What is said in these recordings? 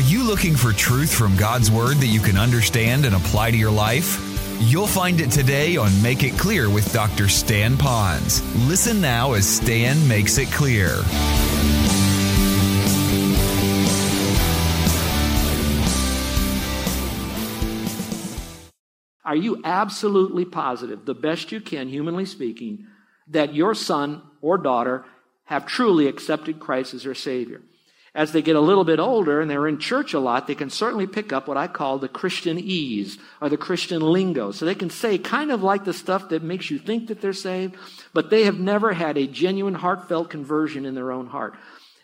Are you looking for truth from God's Word that you can understand and apply to your life? You'll find it today on Make It Clear with Dr. Stan Ponz. Listen now as Stan makes it clear. Are you absolutely positive, the best you can, humanly speaking, that your son or daughter have truly accepted Christ as their Savior? As they get a little bit older and they're in church a lot, they can certainly pick up what I call the Christianese or the Christian lingo. So they can say kind of like the stuff that makes you think that they're saved, but they have never had a genuine, heartfelt conversion in their own heart.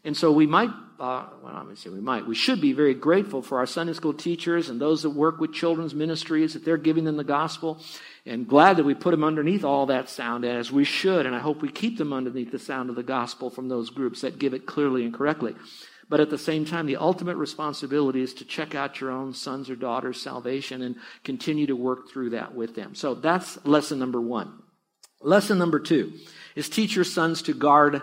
And so we might, uh, well, I'm going to say we might, we should be very grateful for our Sunday school teachers and those that work with children's ministries that they're giving them the gospel. And glad that we put them underneath all that sound as we should. And I hope we keep them underneath the sound of the gospel from those groups that give it clearly and correctly. But at the same time, the ultimate responsibility is to check out your own sons or daughters' salvation and continue to work through that with them. So that's lesson number one. Lesson number two is teach your sons to guard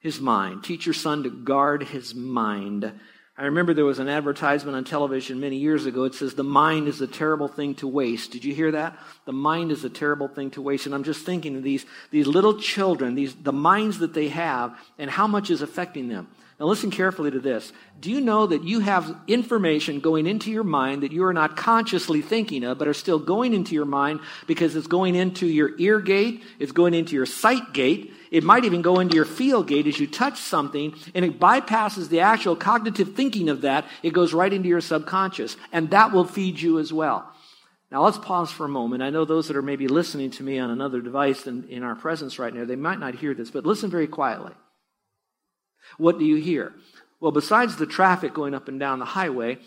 his mind. Teach your son to guard his mind. I remember there was an advertisement on television many years ago. It says, The mind is a terrible thing to waste. Did you hear that? The mind is a terrible thing to waste. And I'm just thinking of these, these little children, these, the minds that they have, and how much is affecting them. Now, listen carefully to this. Do you know that you have information going into your mind that you are not consciously thinking of, but are still going into your mind because it's going into your ear gate, it's going into your sight gate, it might even go into your feel gate as you touch something, and it bypasses the actual cognitive thinking of that. It goes right into your subconscious, and that will feed you as well. Now, let's pause for a moment. I know those that are maybe listening to me on another device than in our presence right now, they might not hear this, but listen very quietly. What do you hear? Well, besides the traffic going up and down the highway,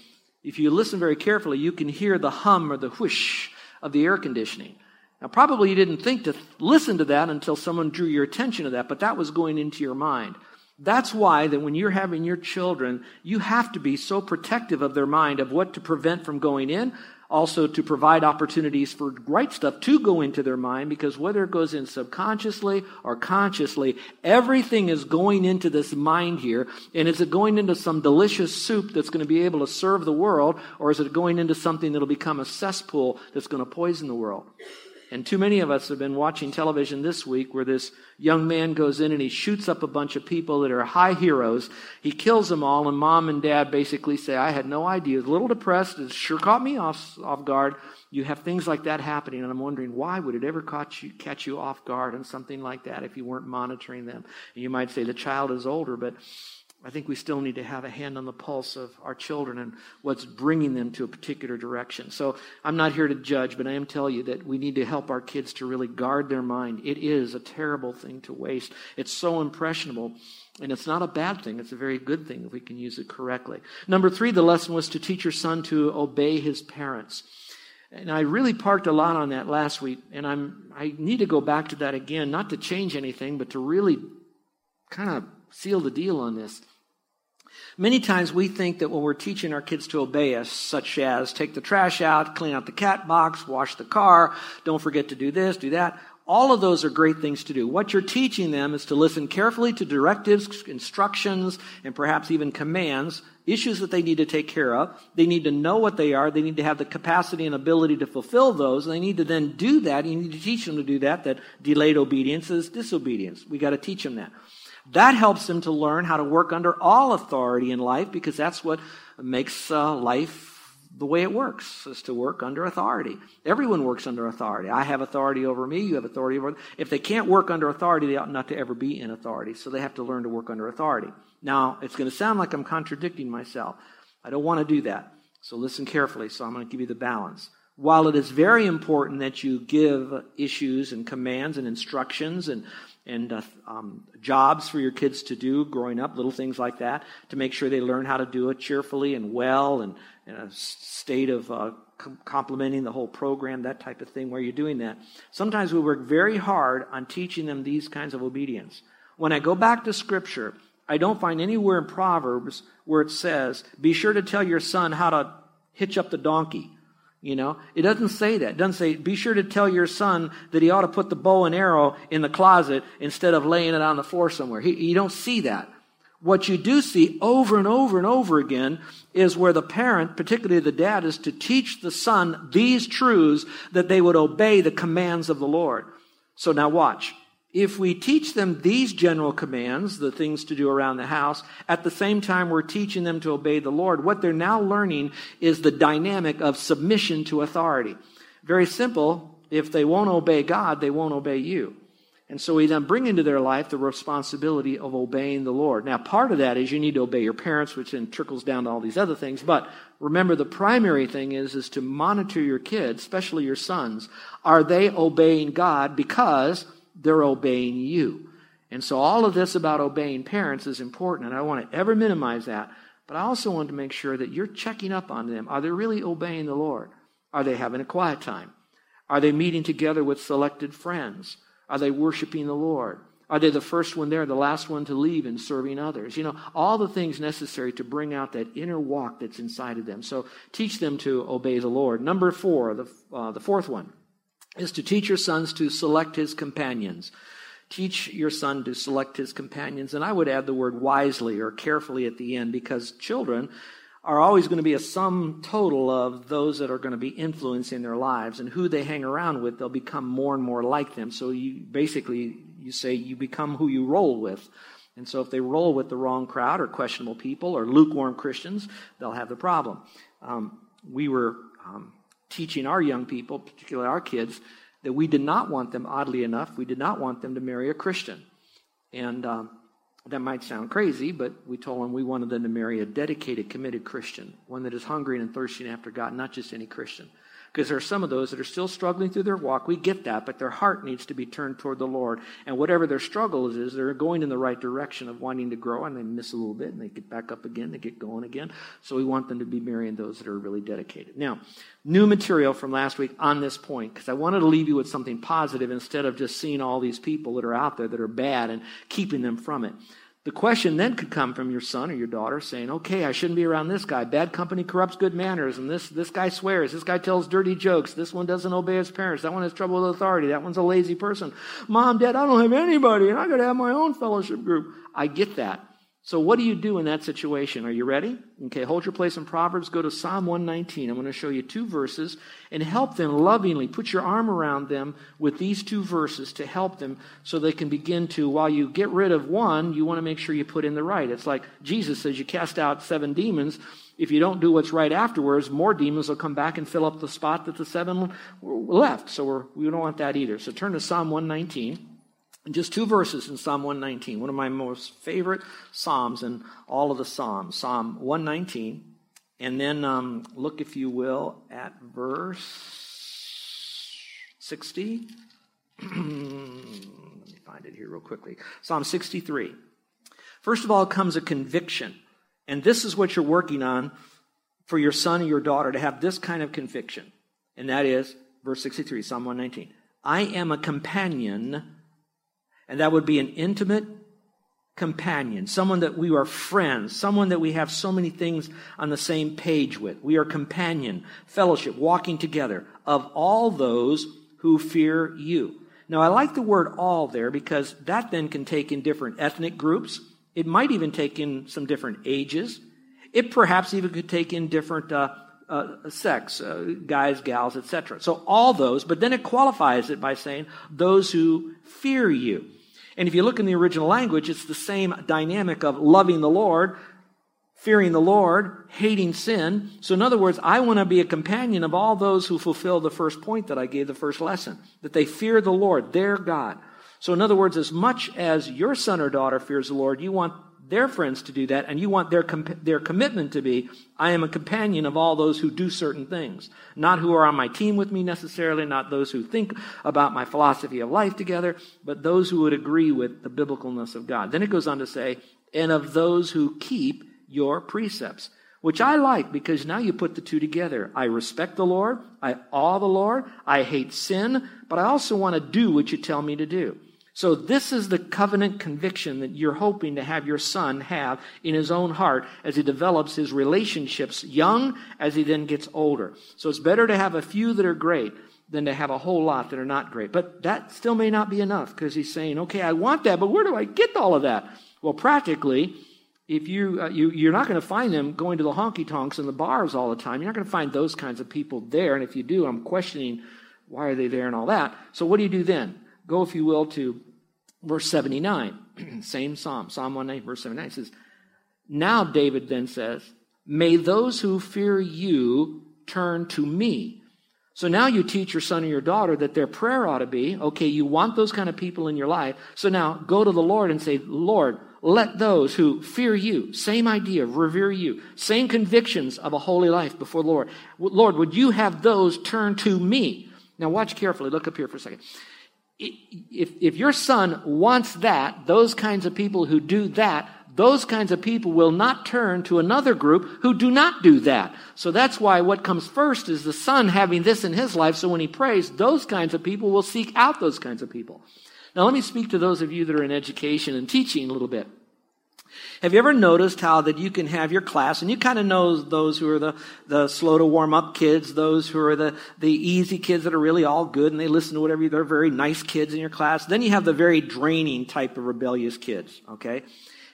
if you listen very carefully, you can hear the hum or the whoosh of the air conditioning. Now, probably you didn't think to listen to that until someone drew your attention to that, but that was going into your mind. That's why that when you're having your children, you have to be so protective of their mind of what to prevent from going in, also to provide opportunities for right stuff to go into their mind because whether it goes in subconsciously or consciously, everything is going into this mind here. And is it going into some delicious soup that's going to be able to serve the world or is it going into something that'll become a cesspool that's going to poison the world? And too many of us have been watching television this week where this young man goes in and he shoots up a bunch of people that are high heroes. He kills them all, and mom and dad basically say, I had no idea. a little depressed. It sure caught me off, off guard. You have things like that happening, and I'm wondering why would it ever catch you, catch you off guard on something like that if you weren't monitoring them? And you might say the child is older, but I think we still need to have a hand on the pulse of our children and what's bringing them to a particular direction. So I'm not here to judge, but I am telling you that we need to help our kids to really guard their mind. It is a terrible thing to waste. It's so impressionable. And it's not a bad thing. It's a very good thing if we can use it correctly. Number three, the lesson was to teach your son to obey his parents. And I really parked a lot on that last week, and I'm I need to go back to that again, not to change anything, but to really kind of seal the deal on this. Many times we think that when we're teaching our kids to obey us, such as take the trash out, clean out the cat box, wash the car, don't forget to do this, do that, all of those are great things to do. What you're teaching them is to listen carefully to directives, instructions, and perhaps even commands, issues that they need to take care of. They need to know what they are. They need to have the capacity and ability to fulfill those. They need to then do that. You need to teach them to do that, that delayed obedience is disobedience. We got to teach them that. That helps them to learn how to work under all authority in life because that's what makes uh, life the way it works is to work under authority. Everyone works under authority. I have authority over me, you have authority over If they can't work under authority, they ought not to ever be in authority. So they have to learn to work under authority. Now, it's going to sound like I'm contradicting myself. I don't want to do that. So listen carefully. So I'm going to give you the balance. While it is very important that you give issues and commands and instructions and and uh, um, jobs for your kids to do growing up, little things like that, to make sure they learn how to do it cheerfully and well and in a state of uh, com- complementing the whole program, that type of thing, where you're doing that. Sometimes we work very hard on teaching them these kinds of obedience. When I go back to Scripture, I don't find anywhere in Proverbs where it says, be sure to tell your son how to hitch up the donkey you know, it doesn't say that. It doesn't say, be sure to tell your son that he ought to put the bow and arrow in the closet instead of laying it on the floor somewhere. He, you don't see that. what you do see over and over and over again is where the parent, particularly the dad, is to teach the son these truths that they would obey the commands of the Lord. So now watch. If we teach them these general commands, the things to do around the house, at the same time we're teaching them to obey the Lord, what they're now learning is the dynamic of submission to authority. Very simple. If they won't obey God, they won't obey you. And so we then bring into their life the responsibility of obeying the Lord. Now, part of that is you need to obey your parents, which then trickles down to all these other things. But remember, the primary thing is, is to monitor your kids, especially your sons. Are they obeying God because they're obeying you? And so all of this about obeying parents is important, and I don't want to ever minimize that. But I also want to make sure that you're checking up on them. Are they really obeying the Lord? Are they having a quiet time? Are they meeting together with selected friends? Are they worshiping the Lord? Are they the first one there, the last one to leave and serving others? You know, all the things necessary to bring out that inner walk that's inside of them. So teach them to obey the Lord. Number four, the, uh, the fourth one, is to teach your sons to select his companions. Teach your son to select his companions. And I would add the word wisely or carefully at the end because children, are always going to be a sum total of those that are going to be influencing their lives and who they hang around with they'll become more and more like them so you basically you say you become who you roll with and so if they roll with the wrong crowd or questionable people or lukewarm christians they'll have the problem um, we were um, teaching our young people particularly our kids that we did not want them oddly enough we did not want them to marry a christian and um, that might sound crazy, but we told them we wanted them to marry a dedicated, committed Christian, one that is hungry and thirsting after God, not just any Christian. Because there are some of those that are still struggling through their walk. We get that, but their heart needs to be turned toward the Lord. And whatever their struggle is, they're going in the right direction of wanting to grow, and they miss a little bit, and they get back up again, they get going again. So we want them to be marrying those that are really dedicated. Now, new material from last week on this point, because I wanted to leave you with something positive instead of just seeing all these people that are out there that are bad and keeping them from it. The question then could come from your son or your daughter saying, okay, I shouldn't be around this guy. Bad company corrupts good manners. And this, this guy swears. This guy tells dirty jokes. This one doesn't obey his parents. That one has trouble with authority. That one's a lazy person. Mom, dad, I don't have anybody and I got to have my own fellowship group. I get that. So, what do you do in that situation? Are you ready? Okay, hold your place in Proverbs. Go to Psalm 119. I'm going to show you two verses and help them lovingly. Put your arm around them with these two verses to help them so they can begin to, while you get rid of one, you want to make sure you put in the right. It's like Jesus says you cast out seven demons. If you don't do what's right afterwards, more demons will come back and fill up the spot that the seven left. So, we're, we don't want that either. So, turn to Psalm 119. Just two verses in Psalm 119, one of my most favorite Psalms in all of the Psalms. Psalm 119. And then um, look, if you will, at verse 60. Let me find it here real quickly. Psalm 63. First of all comes a conviction. And this is what you're working on for your son or your daughter to have this kind of conviction. And that is, verse 63, Psalm 119. I am a companion and that would be an intimate companion, someone that we are friends, someone that we have so many things on the same page with. We are companion, fellowship, walking together of all those who fear you. Now, I like the word all there because that then can take in different ethnic groups. It might even take in some different ages. It perhaps even could take in different uh, uh, sex, uh, guys, gals, etc. So all those, but then it qualifies it by saying those who fear you. And if you look in the original language, it's the same dynamic of loving the Lord, fearing the Lord, hating sin. So, in other words, I want to be a companion of all those who fulfill the first point that I gave the first lesson that they fear the Lord, their God. So, in other words, as much as your son or daughter fears the Lord, you want their friends to do that, and you want their, their commitment to be, I am a companion of all those who do certain things. Not who are on my team with me necessarily, not those who think about my philosophy of life together, but those who would agree with the biblicalness of God. Then it goes on to say, and of those who keep your precepts. Which I like because now you put the two together. I respect the Lord, I awe the Lord, I hate sin, but I also want to do what you tell me to do. So, this is the covenant conviction that you're hoping to have your son have in his own heart as he develops his relationships young as he then gets older. So, it's better to have a few that are great than to have a whole lot that are not great. But that still may not be enough because he's saying, okay, I want that, but where do I get all of that? Well, practically, if you, uh, you you're not going to find them going to the honky tonks and the bars all the time. You're not going to find those kinds of people there. And if you do, I'm questioning why are they there and all that. So what do you do then? Go, if you will, to verse 79. Same psalm, Psalm 119, verse 79 it says, Now David then says, May those who fear you turn to me. So now you teach your son or your daughter that their prayer ought to be, okay, you want those kind of people in your life. So now go to the Lord and say, Lord, let those who fear you, same idea, revere you, same convictions of a holy life before the Lord. Lord, would you have those turn to me? Now watch carefully. Look up here for a second. If, if your son wants that, those kinds of people who do that, those kinds of people will not turn to another group who do not do that. So that's why what comes first is the son having this in his life. So when he prays, those kinds of people will seek out those kinds of people. Now let me speak to those of you that are in education and teaching a little bit. Have you ever noticed how that you can have your class, and you kind of know those who are the, the slow to warm up kids, those who are the, the easy kids that are really all good and they listen to whatever, they're very nice kids in your class. Then you have the very draining type of rebellious kids, okay?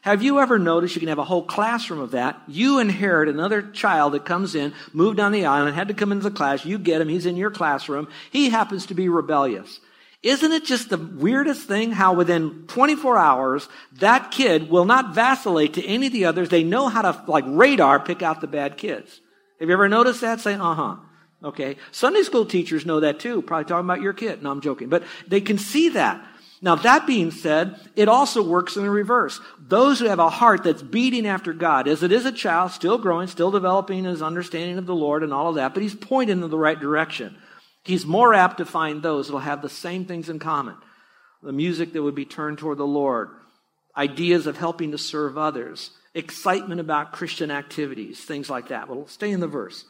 Have you ever noticed you can have a whole classroom of that? You inherit another child that comes in, moved down the island, had to come into the class. You get him. He's in your classroom. He happens to be rebellious. Isn't it just the weirdest thing how within 24 hours, that kid will not vacillate to any of the others. They know how to, like radar, pick out the bad kids. Have you ever noticed that? Say, uh huh. Okay. Sunday school teachers know that too. Probably talking about your kid. No, I'm joking. But they can see that. Now, that being said, it also works in the reverse. Those who have a heart that's beating after God, as it is a child, still growing, still developing his understanding of the Lord and all of that, but he's pointing in the right direction. He's more apt to find those that will have the same things in common. The music that would be turned toward the Lord, ideas of helping to serve others, excitement about Christian activities, things like that. Well, stay in the verse.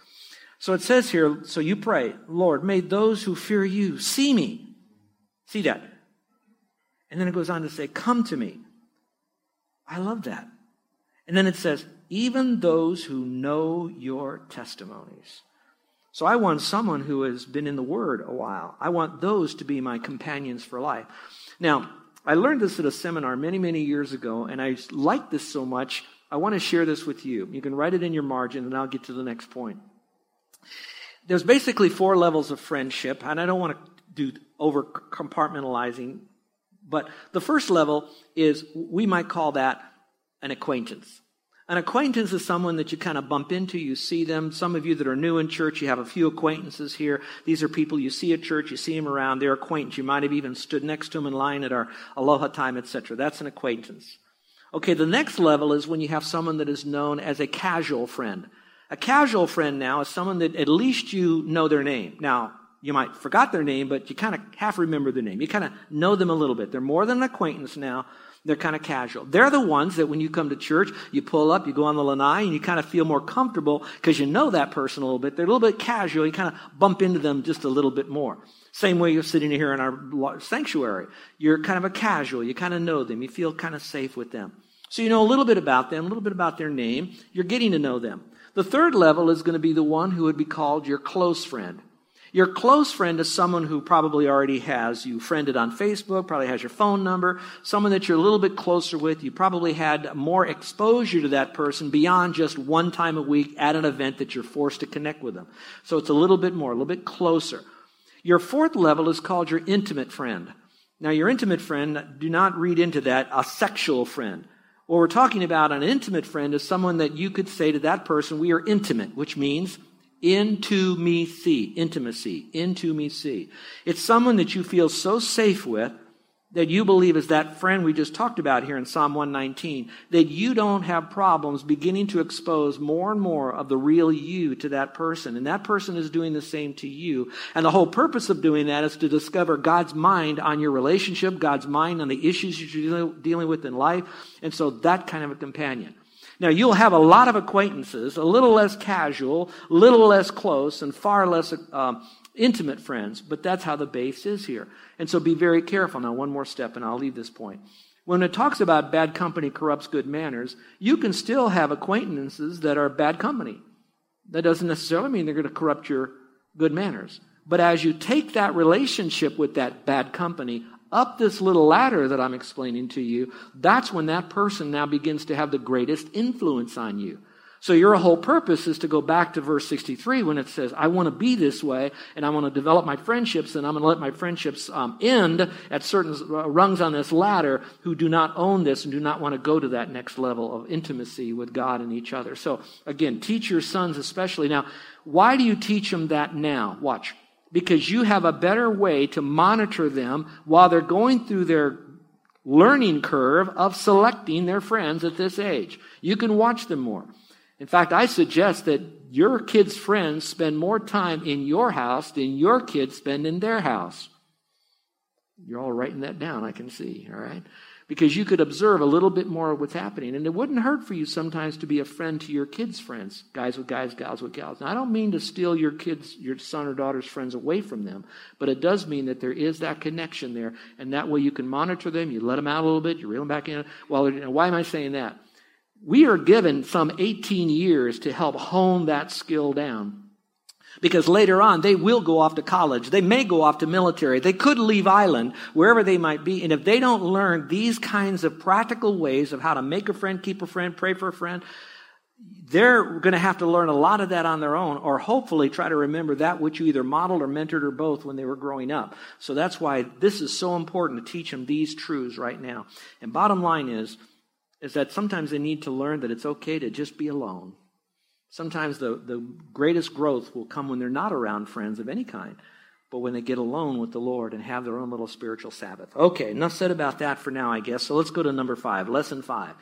So it says here, so you pray, Lord, may those who fear you see me. See that. And then it goes on to say, Come to me. I love that. And then it says, Even those who know your testimonies. So I want someone who has been in the Word a while. I want those to be my companions for life. Now, I learned this at a seminar many, many years ago, and I like this so much, I want to share this with you. You can write it in your margin, and I'll get to the next point. There's basically four levels of friendship, and I don't want to do over compartmentalizing but the first level is, we might call that an acquaintance. An acquaintance is someone that you kind of bump into, you see them. Some of you that are new in church, you have a few acquaintances here. These are people you see at church, you see them around, they're acquaintance. You might have even stood next to them in line at our aloha time, etc. That's an acquaintance. Okay, the next level is when you have someone that is known as a casual friend. A casual friend now is someone that at least you know their name. Now, you might forgot their name, but you kind of half remember their name. You kind of know them a little bit. They're more than an acquaintance now. They're kind of casual. They're the ones that when you come to church, you pull up, you go on the lanai, and you kind of feel more comfortable because you know that person a little bit. They're a little bit casual. You kind of bump into them just a little bit more. Same way you're sitting here in our sanctuary. You're kind of a casual. You kind of know them. You feel kind of safe with them. So you know a little bit about them, a little bit about their name. You're getting to know them. The third level is going to be the one who would be called your close friend. Your close friend is someone who probably already has you friended on Facebook, probably has your phone number, someone that you're a little bit closer with. You probably had more exposure to that person beyond just one time a week at an event that you're forced to connect with them. So it's a little bit more, a little bit closer. Your fourth level is called your intimate friend. Now, your intimate friend, do not read into that a sexual friend. What we're talking about, an intimate friend, is someone that you could say to that person, we are intimate, which means into me see, intimacy, into me see. It's someone that you feel so safe with that you believe is that friend we just talked about here in Psalm 119, that you don't have problems beginning to expose more and more of the real you to that person. And that person is doing the same to you. And the whole purpose of doing that is to discover God's mind on your relationship, God's mind on the issues you're dealing with in life. And so that kind of a companion. Now, you'll have a lot of acquaintances, a little less casual, a little less close, and far less uh, intimate friends, but that's how the base is here. And so be very careful. Now, one more step, and I'll leave this point. When it talks about bad company corrupts good manners, you can still have acquaintances that are bad company. That doesn't necessarily mean they're going to corrupt your good manners. But as you take that relationship with that bad company up this little ladder that I'm explaining to you, that's when that person now begins to have the greatest influence on you. So your whole purpose is to go back to verse 63 when it says, I want to be this way and I want to develop my friendships and I'm going to let my friendships um, end at certain uh, rungs on this ladder who do not own this and do not want to go to that next level of intimacy with God and each other. So again, teach your sons especially. Now, why do you teach them that now? Watch. Because you have a better way to monitor them while they're going through their learning curve of selecting their friends at this age. You can watch them more. In fact, I suggest that your kids' friends spend more time in your house than your kids spend in their house. You're all writing that down, I can see, all right? Because you could observe a little bit more of what's happening. And it wouldn't hurt for you sometimes to be a friend to your kids' friends, guys with guys, gals with gals. Now, I don't mean to steal your kids, your son or daughter's friends away from them, but it does mean that there is that connection there. And that way you can monitor them, you let them out a little bit, you reel them back in. Well, why am I saying that? we are given some 18 years to help hone that skill down. Because later on, they will go off to college. They may go off to military. They could leave island, wherever they might be. And if they don't learn these kinds of practical ways of how to make a friend, keep a friend, pray for a friend, they're going to have to learn a lot of that on their own, or hopefully try to remember that which you either modeled or mentored or both when they were growing up. So that's why this is so important to teach them these truths right now. And bottom line is, is that sometimes they need to learn that it's okay to just be alone. Sometimes the, the greatest growth will come when they're not around friends of any kind, but when they get alone with the Lord and have their own little spiritual Sabbath. Okay, enough said about that for now, I guess. So let's go to number five, lesson five.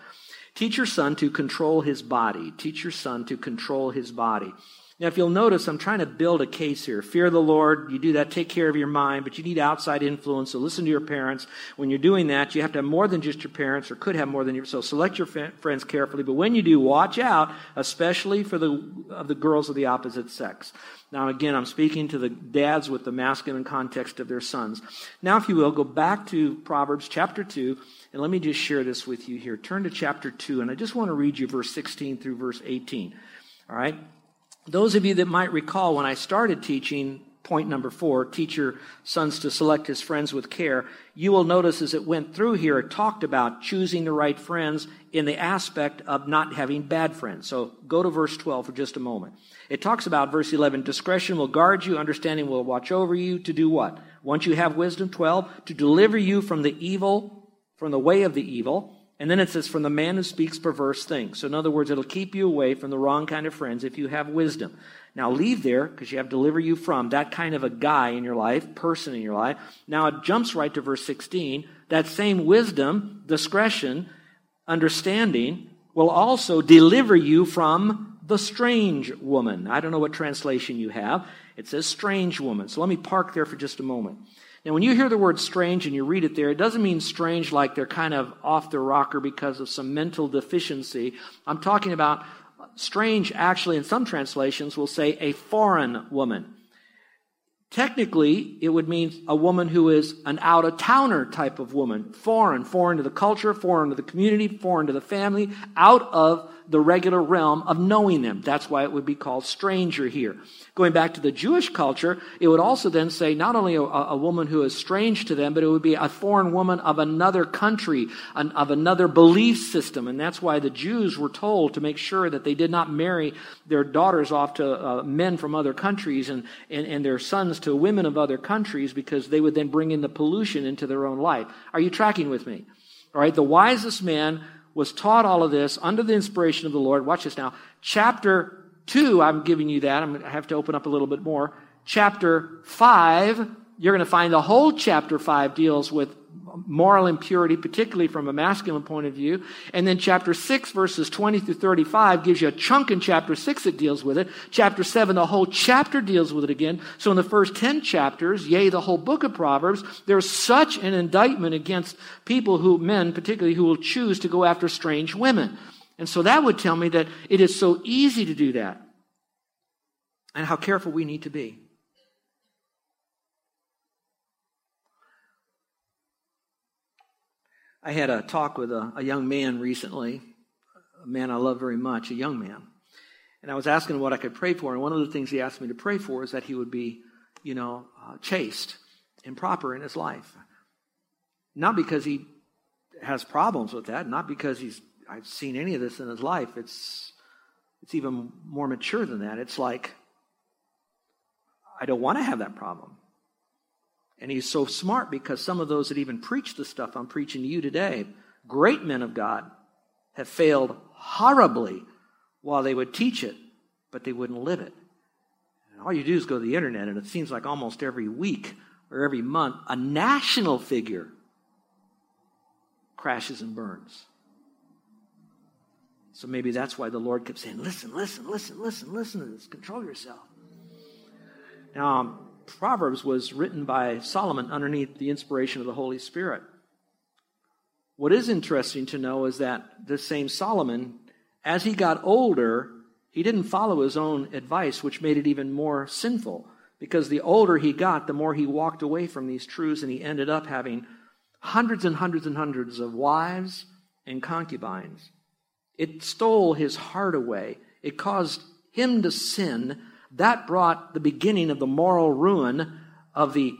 Teach your son to control his body. Teach your son to control his body. Now, if you'll notice, I'm trying to build a case here. Fear the Lord, you do that, take care of your mind, but you need outside influence, so listen to your parents. When you're doing that, you have to have more than just your parents, or could have more than your, so select your friends carefully, but when you do, watch out, especially for the, of the girls of the opposite sex. Now, again, I'm speaking to the dads with the masculine context of their sons. Now, if you will, go back to Proverbs chapter 2, and let me just share this with you here. Turn to chapter 2, and I just want to read you verse 16 through verse 18. All right? Those of you that might recall when I started teaching, point number four, teach your sons to select his friends with care, you will notice as it went through here, it talked about choosing the right friends in the aspect of not having bad friends. So go to verse 12 for just a moment. It talks about verse 11, discretion will guard you, understanding will watch over you to do what? Once you have wisdom, 12, to deliver you from the evil, from the way of the evil, and then it says, from the man who speaks perverse things. So, in other words, it'll keep you away from the wrong kind of friends if you have wisdom. Now, leave there because you have deliver you from that kind of a guy in your life, person in your life. Now, it jumps right to verse 16. That same wisdom, discretion, understanding will also deliver you from the strange woman. I don't know what translation you have. It says strange woman. So, let me park there for just a moment. Now, when you hear the word strange and you read it there, it doesn't mean strange like they're kind of off the rocker because of some mental deficiency. I'm talking about strange, actually, in some translations, will say a foreign woman. Technically, it would mean a woman who is an out of towner type of woman. Foreign, foreign to the culture, foreign to the community, foreign to the family, out of the regular realm of knowing them. That's why it would be called stranger here. Going back to the Jewish culture, it would also then say not only a, a woman who is strange to them, but it would be a foreign woman of another country, an, of another belief system. And that's why the Jews were told to make sure that they did not marry their daughters off to uh, men from other countries and, and, and their sons to women of other countries because they would then bring in the pollution into their own life. Are you tracking with me? All right, the wisest man was taught all of this under the inspiration of the Lord. Watch this now. Chapter 2, I'm giving you that. I'm going to have to open up a little bit more. Chapter 5, you're going to find the whole chapter 5 deals with moral impurity, particularly from a masculine point of view. And then chapter 6, verses 20 through 35, gives you a chunk in chapter 6 that deals with it. Chapter 7, the whole chapter deals with it again. So in the first 10 chapters, yea, the whole book of Proverbs, there's such an indictment against people who, men particularly, who will choose to go after strange women. And so that would tell me that it is so easy to do that. And how careful we need to be. I had a talk with a, a, young man recently, a man I love very much, a young man. And I was asking him what I could pray for. And one of the things he asked me to pray for is that he would be, you know, uh, chaste and proper in his life. Not because he has problems with that, not because he's I've seen any of this in his life. It's it's even more mature than that. It's like I don't want to have that problem. And he's so smart because some of those that even preach the stuff I'm preaching to you today, great men of God, have failed horribly while they would teach it, but they wouldn't live it. And all you do is go to the internet, and it seems like almost every week or every month, a national figure crashes and burns. So maybe that's why the Lord kept saying, Listen, listen, listen, listen, listen to this. Control yourself. Now, Proverbs was written by Solomon underneath the inspiration of the Holy Spirit. What is interesting to know is that this same Solomon, as he got older, he didn't follow his own advice, which made it even more sinful. Because the older he got, the more he walked away from these truths, and he ended up having hundreds and hundreds and hundreds of wives and concubines. It stole his heart away. It caused him to sin. That brought the beginning of the moral ruin of the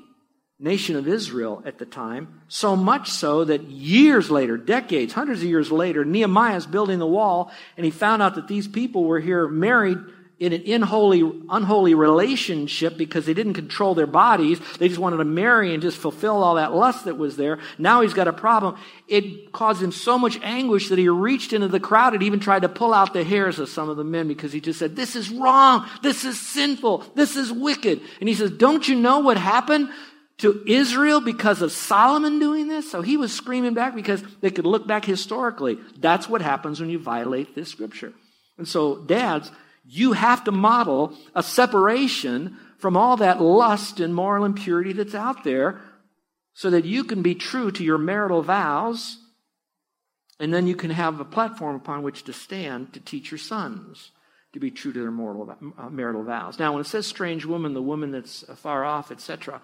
nation of Israel at the time, so much so that years later, decades, hundreds of years later, Nehemiah is building the wall and he found out that these people were here married in an unholy, unholy relationship because they didn't control their bodies. They just wanted to marry and just fulfill all that lust that was there. Now he's got a problem. It caused him so much anguish that he reached into the crowd and even tried to pull out the hairs of some of the men because he just said, This is wrong. This is sinful. This is wicked. And he says, Don't you know what happened? to Israel because of Solomon doing this? So he was screaming back because they could look back historically. That's what happens when you violate this scripture. And so, dads, you have to model a separation from all that lust and moral impurity that's out there so that you can be true to your marital vows and then you can have a platform upon which to stand to teach your sons to be true to their uh, marital vows. Now, when it says strange woman, the woman that's far off, etc.,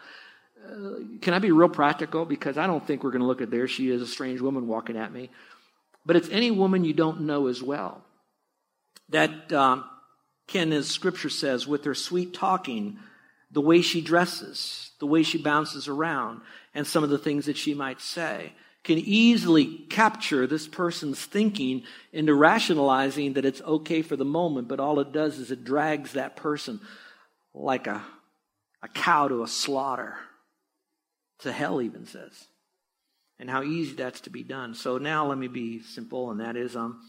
uh, can I be real practical? Because I don't think we're going to look at there. She is a strange woman walking at me. But it's any woman you don't know as well. That um, can, as scripture says, with her sweet talking, the way she dresses, the way she bounces around, and some of the things that she might say, can easily capture this person's thinking into rationalizing that it's okay for the moment, but all it does is it drags that person like a, a cow to a slaughter. To hell, even says. And how easy that's to be done. So now let me be simple, and that is um,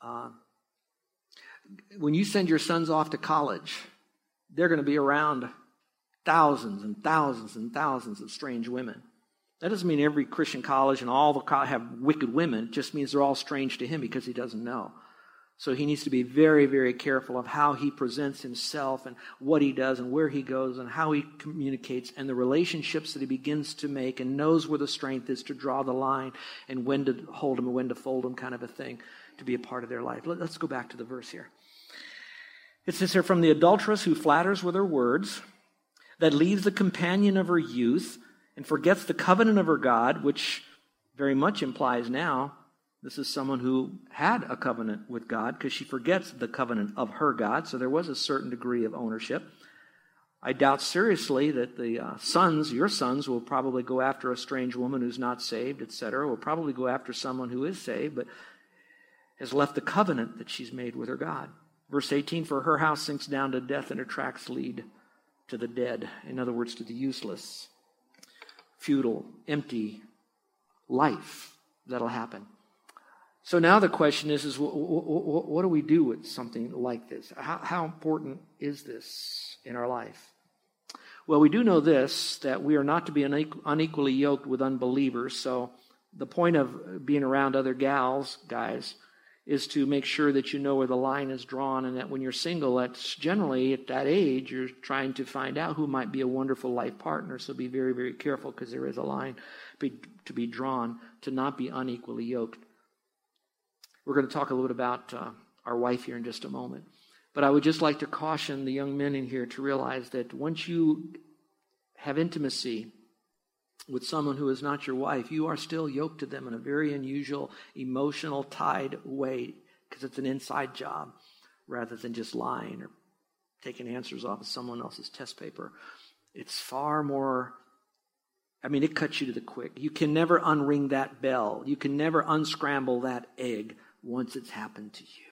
uh, when you send your sons off to college, they're going to be around thousands and thousands and thousands of strange women. That doesn't mean every Christian college and all the college have wicked women. It just means they're all strange to him because he doesn't know. So he needs to be very, very careful of how he presents himself and what he does and where he goes and how he communicates and the relationships that he begins to make and knows where the strength is to draw the line and when to hold him and when to fold him, kind of a thing, to be a part of their life. Let's go back to the verse here. It says here, from the adulteress who flatters with her words, that leaves the companion of her youth and forgets the covenant of her God, which very much implies now this is someone who had a covenant with God because she forgets the covenant of her God, so there was a certain degree of ownership. I doubt seriously that the uh, sons, your sons, will probably go after a strange woman who's not saved, etc. Will probably go after someone who is saved, but has left the covenant that she's made with her God. Verse 18 For her house sinks down to death, and her tracks lead to the dead. In other words, to the useless, futile, empty life that'll happen. So now the question is, is what, do we do with something like this? How, how important is this in our life? Well, we do know this that we are not to be unequally yoked with unbelievers. So the point of being around other gals, guys, is to make sure that you know where the line is drawn and that when you're single, that's generally at that age, you're trying to find out who might be a wonderful life partner. So be very, very careful because there is a line to be drawn to not be unequally yoked. We're going to talk a little bit about uh, our wife here in just a moment. But I would just like to caution the young men in here to realize that once you have intimacy with someone who is not your wife, you are still yoked to them in a very unusual, emotional, tied way because it's an inside job rather than just lying or taking answers off of someone else's test paper. It's far more I mean, it cuts you to the quick. You can never unring that bell. You can never unscramble that egg once it's happened to you.